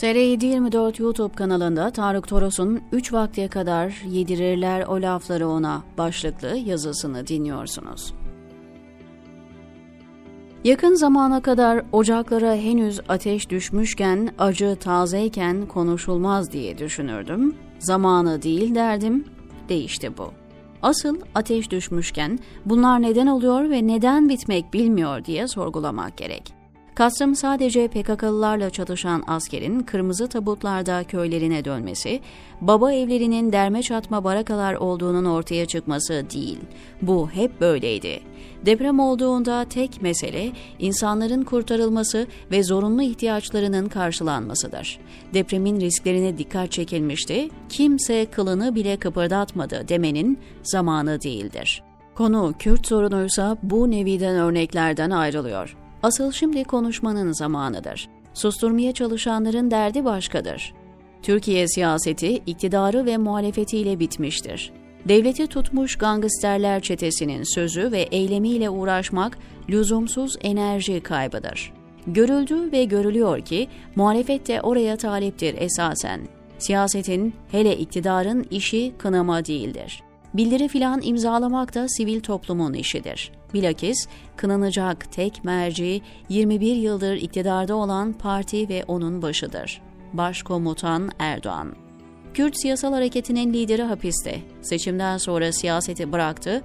TR724 YouTube kanalında Tarık Toros'un 3 vakte kadar yedirirler o lafları ona başlıklı yazısını dinliyorsunuz. Yakın zamana kadar ocaklara henüz ateş düşmüşken, acı tazeyken konuşulmaz diye düşünürdüm. Zamanı değil derdim, değişti bu. Asıl ateş düşmüşken bunlar neden oluyor ve neden bitmek bilmiyor diye sorgulamak gerek. Kastım sadece PKK'lılarla çatışan askerin kırmızı tabutlarda köylerine dönmesi, baba evlerinin derme çatma barakalar olduğunun ortaya çıkması değil. Bu hep böyleydi. Deprem olduğunda tek mesele insanların kurtarılması ve zorunlu ihtiyaçlarının karşılanmasıdır. Depremin risklerine dikkat çekilmişti, kimse kılını bile kıpırdatmadı demenin zamanı değildir. Konu Kürt sorunuysa bu neviden örneklerden ayrılıyor. Asıl şimdi konuşmanın zamanıdır. Susturmaya çalışanların derdi başkadır. Türkiye siyaseti iktidarı ve muhalefetiyle bitmiştir. Devleti tutmuş gangsterler çetesinin sözü ve eylemiyle uğraşmak lüzumsuz enerji kaybıdır. Görüldü ve görülüyor ki muhalefet de oraya taliptir esasen. Siyasetin hele iktidarın işi kınama değildir. Bildiri filan imzalamak da sivil toplumun işidir. Bilakis kınanacak tek merci 21 yıldır iktidarda olan parti ve onun başıdır. Başkomutan Erdoğan. Kürt siyasal hareketinin lideri hapiste. Seçimden sonra siyaseti bıraktı,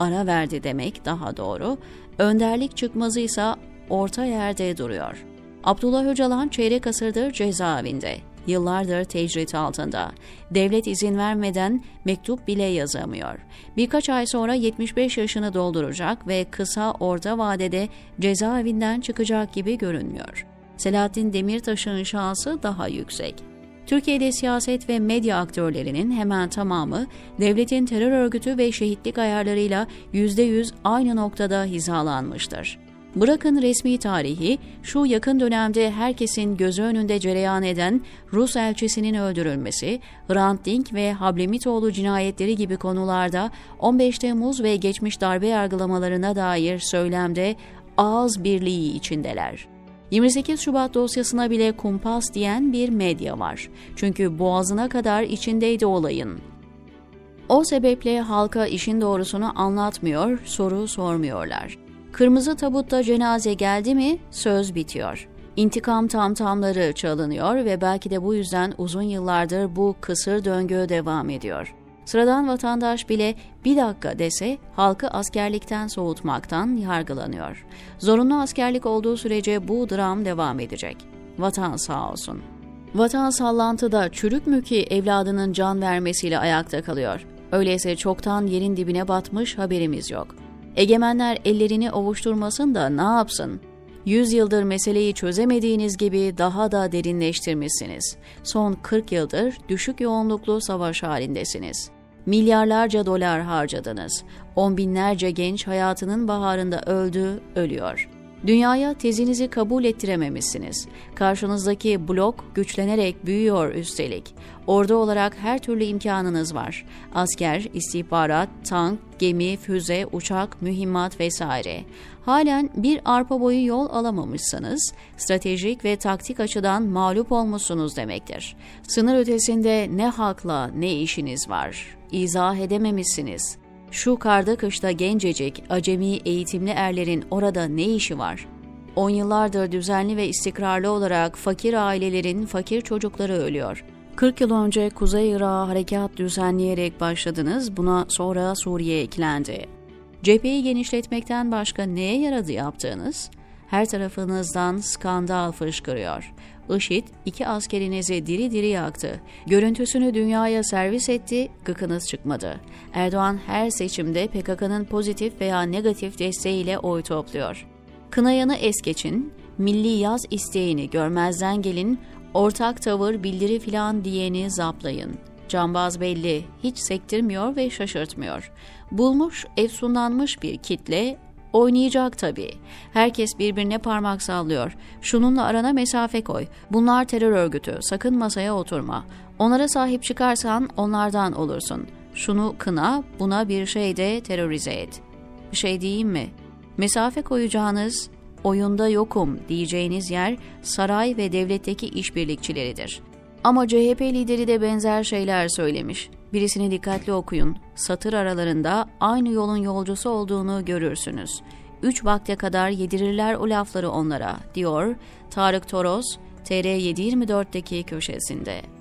ara verdi demek daha doğru. Önderlik çıkmazı ise orta yerde duruyor. Abdullah Öcalan çeyrek asırdır cezaevinde yıllardır tecrit altında. Devlet izin vermeden mektup bile yazamıyor. Birkaç ay sonra 75 yaşını dolduracak ve kısa orta vadede cezaevinden çıkacak gibi görünmüyor. Selahattin Demirtaş'ın şansı daha yüksek. Türkiye'de siyaset ve medya aktörlerinin hemen tamamı devletin terör örgütü ve şehitlik ayarlarıyla %100 aynı noktada hizalanmıştır. Bırakın resmi tarihi, şu yakın dönemde herkesin gözü önünde cereyan eden Rus elçisinin öldürülmesi, Hrant Dink ve Hablemitoğlu cinayetleri gibi konularda 15 Temmuz ve geçmiş darbe yargılamalarına dair söylemde ağız birliği içindeler. 28 Şubat dosyasına bile kumpas diyen bir medya var. Çünkü boğazına kadar içindeydi olayın. O sebeple halka işin doğrusunu anlatmıyor, soru sormuyorlar. Kırmızı tabutta cenaze geldi mi söz bitiyor. İntikam tamtamları çalınıyor ve belki de bu yüzden uzun yıllardır bu kısır döngü devam ediyor. Sıradan vatandaş bile bir dakika dese halkı askerlikten soğutmaktan yargılanıyor. Zorunlu askerlik olduğu sürece bu dram devam edecek. Vatan sağ olsun. Vatan sallantıda çürük mü ki evladının can vermesiyle ayakta kalıyor. Öyleyse çoktan yerin dibine batmış haberimiz yok.'' Egemenler ellerini ovuşturmasın da ne yapsın? Yüz yıldır meseleyi çözemediğiniz gibi daha da derinleştirmişsiniz. Son 40 yıldır düşük yoğunluklu savaş halindesiniz. Milyarlarca dolar harcadınız. On binlerce genç hayatının baharında öldü, ölüyor.'' Dünyaya tezinizi kabul ettirememişsiniz. Karşınızdaki blok güçlenerek büyüyor üstelik. Ordu olarak her türlü imkanınız var. Asker, istihbarat, tank, gemi, füze, uçak, mühimmat vesaire. Halen bir arpa boyu yol alamamışsanız, stratejik ve taktik açıdan mağlup olmuşsunuz demektir. Sınır ötesinde ne hakla ne işiniz var. İzah edememişsiniz. Şu karda kışta gencecik, acemi eğitimli erlerin orada ne işi var? On yıllardır düzenli ve istikrarlı olarak fakir ailelerin fakir çocukları ölüyor. 40 yıl önce Kuzey Irak'a harekat düzenleyerek başladınız, buna sonra Suriye eklendi. Cepheyi genişletmekten başka neye yaradı yaptığınız? Her tarafınızdan skandal fışkırıyor. IŞİD iki askerinizi diri diri yaktı. Görüntüsünü dünyaya servis etti, gıkınız çıkmadı. Erdoğan her seçimde PKK'nın pozitif veya negatif desteğiyle oy topluyor. Kınayanı es geçin, milli yaz isteğini görmezden gelin, ortak tavır bildiri filan diyeni zaplayın. Cambaz belli, hiç sektirmiyor ve şaşırtmıyor. Bulmuş, efsunlanmış bir kitle Oynayacak tabii. Herkes birbirine parmak sallıyor. Şununla arana mesafe koy. Bunlar terör örgütü. Sakın masaya oturma. Onlara sahip çıkarsan onlardan olursun. Şunu kına, buna bir şey de terörize et. Bir şey diyeyim mi? Mesafe koyacağınız oyunda yokum diyeceğiniz yer saray ve devletteki işbirlikçileridir. Ama CHP lideri de benzer şeyler söylemiş. Birisini dikkatli okuyun. Satır aralarında aynı yolun yolcusu olduğunu görürsünüz. Üç vakte kadar yedirirler o lafları onlara, diyor Tarık Toros, TR724'deki köşesinde.